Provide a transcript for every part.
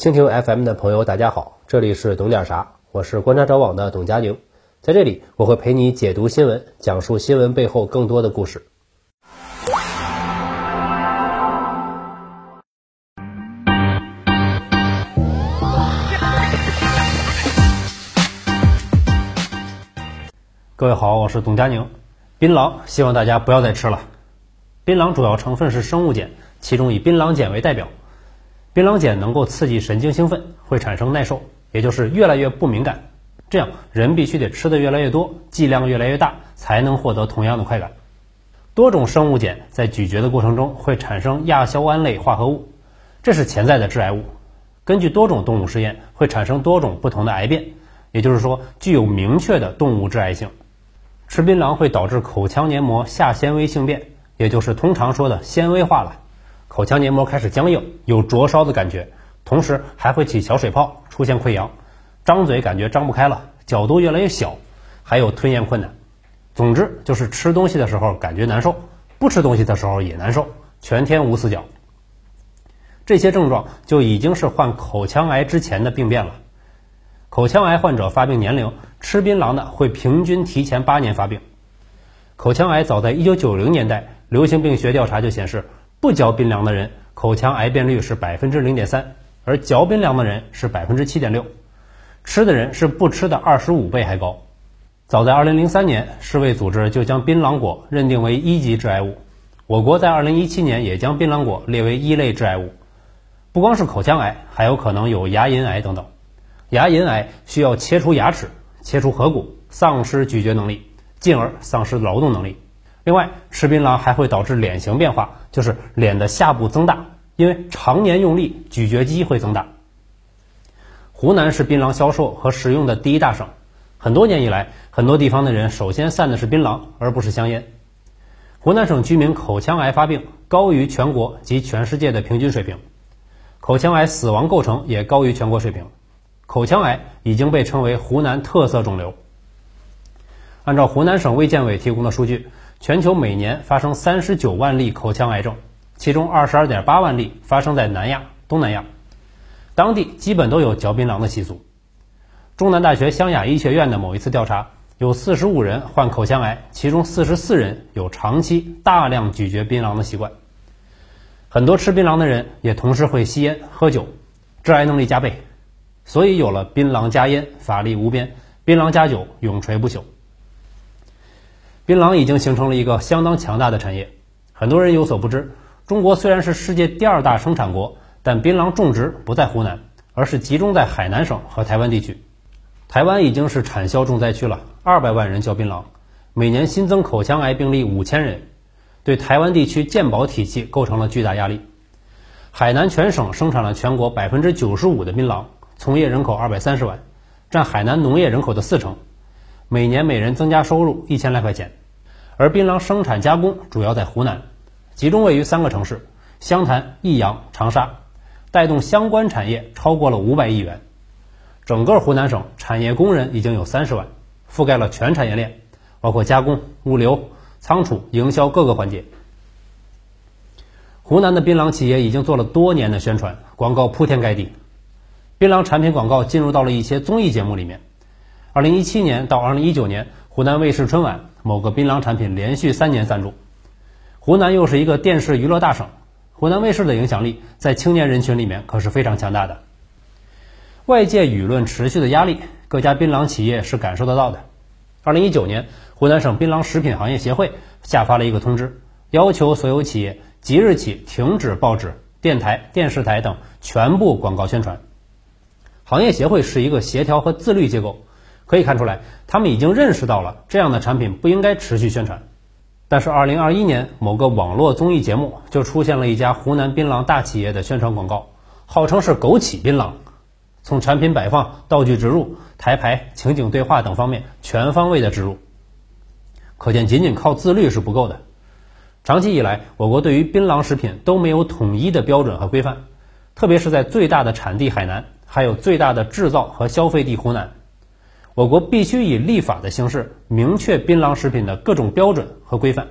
蜻蜓 FM 的朋友，大家好，这里是懂点啥，我是观察者网的董佳宁，在这里我会陪你解读新闻，讲述新闻背后更多的故事。各位好，我是董佳宁。槟榔，希望大家不要再吃了。槟榔主要成分是生物碱，其中以槟榔碱为代表。槟榔碱能够刺激神经兴奋，会产生耐受，也就是越来越不敏感。这样人必须得吃的越来越多，剂量越来越大，才能获得同样的快感。多种生物碱在咀嚼的过程中会产生亚硝胺类化合物，这是潜在的致癌物。根据多种动物实验，会产生多种不同的癌变，也就是说具有明确的动物致癌性。吃槟榔会导致口腔黏膜下纤维性变，也就是通常说的纤维化了，口腔黏膜开始僵硬，有灼烧的感觉，同时还会起小水泡，出现溃疡，张嘴感觉张不开了，角度越来越小，还有吞咽困难。总之就是吃东西的时候感觉难受，不吃东西的时候也难受，全天无死角。这些症状就已经是患口腔癌之前的病变了。口腔癌患者发病年龄，吃槟榔的会平均提前八年发病。口腔癌早在一九九零年代，流行病学调查就显示，不嚼槟榔的人口腔癌变率是百分之零点三，而嚼槟榔的人是百分之七点六，吃的人是不吃的二十五倍还高。早在二零零三年，世卫组织就将槟榔果认定为一级致癌物。我国在二零一七年也将槟榔果列为一类致癌物。不光是口腔癌，还有可能有牙龈癌等等。牙龈癌需要切除牙齿、切除颌骨，丧失咀嚼能力，进而丧失劳动能力。另外，吃槟榔还会导致脸型变化，就是脸的下部增大，因为常年用力，咀嚼肌会增大。湖南是槟榔销售和食用的第一大省，很多年以来，很多地方的人首先散的是槟榔，而不是香烟。湖南省居民口腔癌发病高于全国及全世界的平均水平，口腔癌死亡构成也高于全国水平。口腔癌已经被称为湖南特色肿瘤。按照湖南省卫健委提供的数据，全球每年发生三十九万例口腔癌症，其中二十二点八万例发生在南亚、东南亚，当地基本都有嚼槟榔的习俗。中南大学湘雅医学院的某一次调查，有四十五人患口腔癌，其中四十四人有长期大量咀嚼槟榔的习惯。很多吃槟榔的人也同时会吸烟、喝酒，致癌能力加倍。所以有了槟榔加烟法力无边，槟榔加酒永垂不朽。槟榔已经形成了一个相当强大的产业。很多人有所不知，中国虽然是世界第二大生产国，但槟榔种植不在湖南，而是集中在海南省和台湾地区。台湾已经是产销重灾区了，二百万人嚼槟榔，每年新增口腔癌病例五千人，对台湾地区健保体系构成了巨大压力。海南全省生产了全国百分之九十五的槟榔。从业人口二百三十万，占海南农业人口的四成，每年每人增加收入一千来块钱。而槟榔生产加工主要在湖南，集中位于三个城市：湘潭、益阳、长沙，带动相关产业超过了五百亿元。整个湖南省产业工人已经有三十万，覆盖了全产业链，包括加工、物流、仓储、营销各个环节。湖南的槟榔企业已经做了多年的宣传，广告铺天盖地。槟榔产品广告进入到了一些综艺节目里面。二零一七年到二零一九年，湖南卫视春晚某个槟榔产品连续三年赞助。湖南又是一个电视娱乐大省，湖南卫视的影响力在青年人群里面可是非常强大的。外界舆论持续的压力，各家槟榔企业是感受得到的。二零一九年，湖南省槟榔食品行业协会下发了一个通知，要求所有企业即日起停止报纸、电台、电视台等全部广告宣传。行业协会是一个协调和自律机构，可以看出来，他们已经认识到了这样的产品不应该持续宣传。但是，二零二一年某个网络综艺节目就出现了一家湖南槟榔大企业的宣传广告，号称是枸杞槟榔，从产品摆放、道具植入、台牌、情景对话等方面全方位的植入。可见，仅仅靠自律是不够的。长期以来，我国对于槟榔食品都没有统一的标准和规范，特别是在最大的产地海南。还有最大的制造和消费地湖南，我国必须以立法的形式明确槟榔食品的各种标准和规范。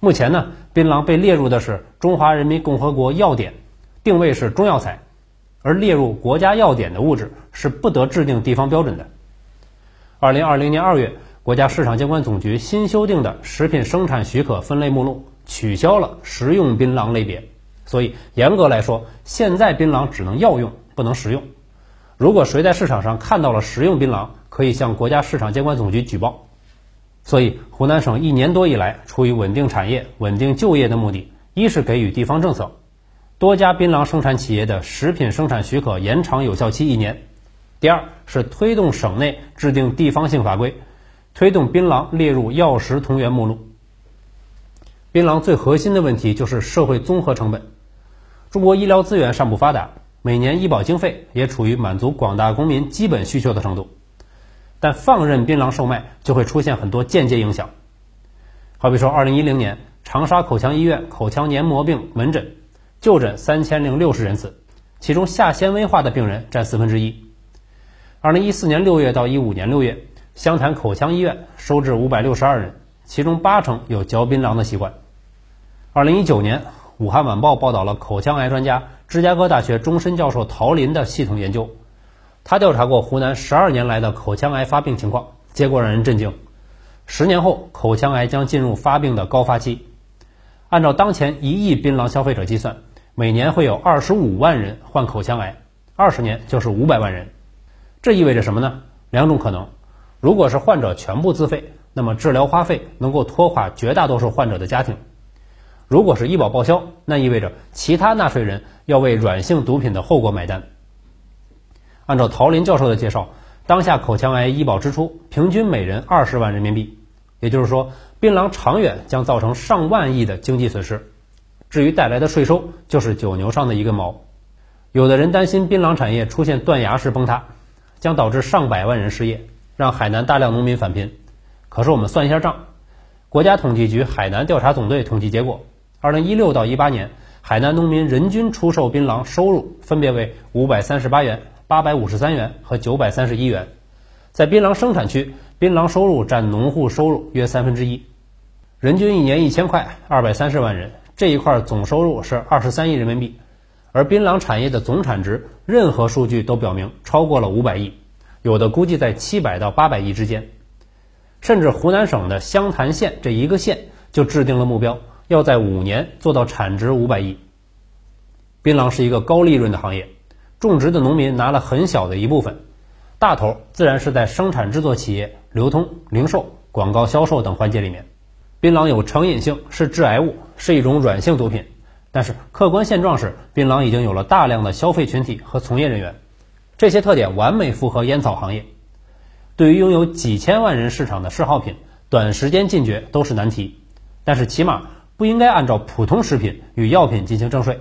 目前呢，槟榔被列入的是中华人民共和国药典，定位是中药材。而列入国家药典的物质是不得制定地方标准的。二零二零年二月，国家市场监管总局新修订的食品生产许可分类目录取消了食用槟榔类别，所以严格来说，现在槟榔只能药用，不能食用。如果谁在市场上看到了食用槟榔，可以向国家市场监管总局举报。所以，湖南省一年多以来，出于稳定产业、稳定就业的目的，一是给予地方政策，多家槟榔生产企业的食品生产许可延长有效期一年。第二是推动省内制定地方性法规，推动槟榔列入药食同源目录。槟榔最核心的问题就是社会综合成本。中国医疗资源尚不发达，每年医保经费也处于满足广大公民基本需求的程度，但放任槟榔售卖就会出现很多间接影响。好比说，二零一零年长沙口腔医院口腔黏膜病门诊就诊三千零六十人次，其中下纤维化的病人占四分之一。二零一四年六月到一五年六月，湘潭口腔医院收治五百六十二人，其中八成有嚼槟榔的习惯。二零一九年，武汉晚报报道了口腔癌专家、芝加哥大学终身教授陶林的系统研究。他调查过湖南十二年来的口腔癌发病情况，结果让人震惊：十年后，口腔癌将进入发病的高发期。按照当前一亿槟榔消费者计算，每年会有二十五万人患口腔癌，二十年就是五百万人。这意味着什么呢？两种可能：如果是患者全部自费，那么治疗花费能够拖垮绝大多数患者的家庭；如果是医保报销，那意味着其他纳税人要为软性毒品的后果买单。按照陶林教授的介绍，当下口腔癌医保支出平均每人二十万人民币，也就是说，槟榔长远将造成上万亿的经济损失。至于带来的税收，就是九牛上的一根毛。有的人担心槟榔产业出现断崖式崩塌。将导致上百万人失业，让海南大量农民返贫。可是我们算一下账，国家统计局海南调查总队统计结果，二零一六到一八年，海南农民人均出售槟榔收入分别为五百三十八元、八百五十三元和九百三十一元。在槟榔生产区，槟榔收入占农户收入约三分之一，人均一年一千块，二百三十万人，这一块总收入是二十三亿人民币。而槟榔产业的总产值，任何数据都表明超过了五百亿，有的估计在七百到八百亿之间。甚至湖南省的湘潭县这一个县就制定了目标，要在五年做到产值五百亿。槟榔是一个高利润的行业，种植的农民拿了很小的一部分，大头自然是在生产制作企业、流通、零售、广告销售等环节里面。槟榔有成瘾性，是致癌物，是一种软性毒品。但是客观现状是，槟榔已经有了大量的消费群体和从业人员，这些特点完美符合烟草行业。对于拥有几千万人市场的嗜好品，短时间禁绝都是难题。但是起码不应该按照普通食品与药品进行征税，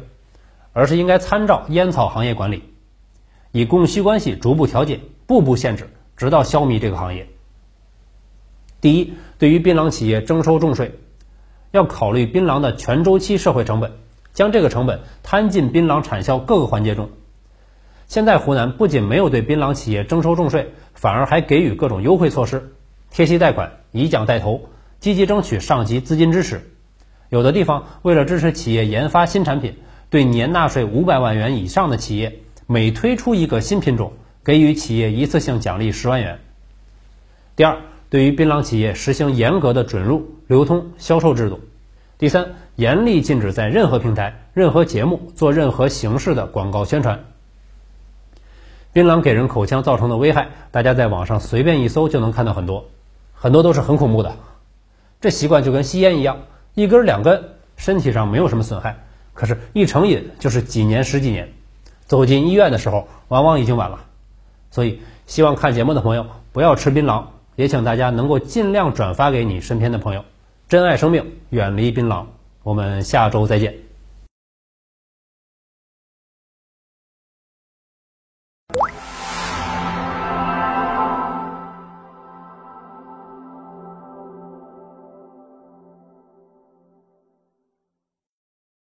而是应该参照烟草行业管理，以供需关系逐步调节，步步限制，直到消弭这个行业。第一，对于槟榔企业征收重税，要考虑槟榔的全周期社会成本。将这个成本摊进槟榔产销各个环节中。现在湖南不仅没有对槟榔企业征收重税，反而还给予各种优惠措施，贴息贷款、以奖代投，积极争取上级资金支持。有的地方为了支持企业研发新产品，对年纳税五百万元以上的企业，每推出一个新品种，给予企业一次性奖励十万元。第二，对于槟榔企业实行严格的准入、流通、销售制度。第三，严厉禁止在任何平台、任何节目做任何形式的广告宣传。槟榔给人口腔造成的危害，大家在网上随便一搜就能看到很多，很多都是很恐怖的。这习惯就跟吸烟一样，一根两根，身体上没有什么损害，可是，一成瘾就是几年、十几年，走进医院的时候，往往已经晚了。所以，希望看节目的朋友不要吃槟榔，也请大家能够尽量转发给你身边的朋友。珍爱生命，远离槟榔。我们下周再见。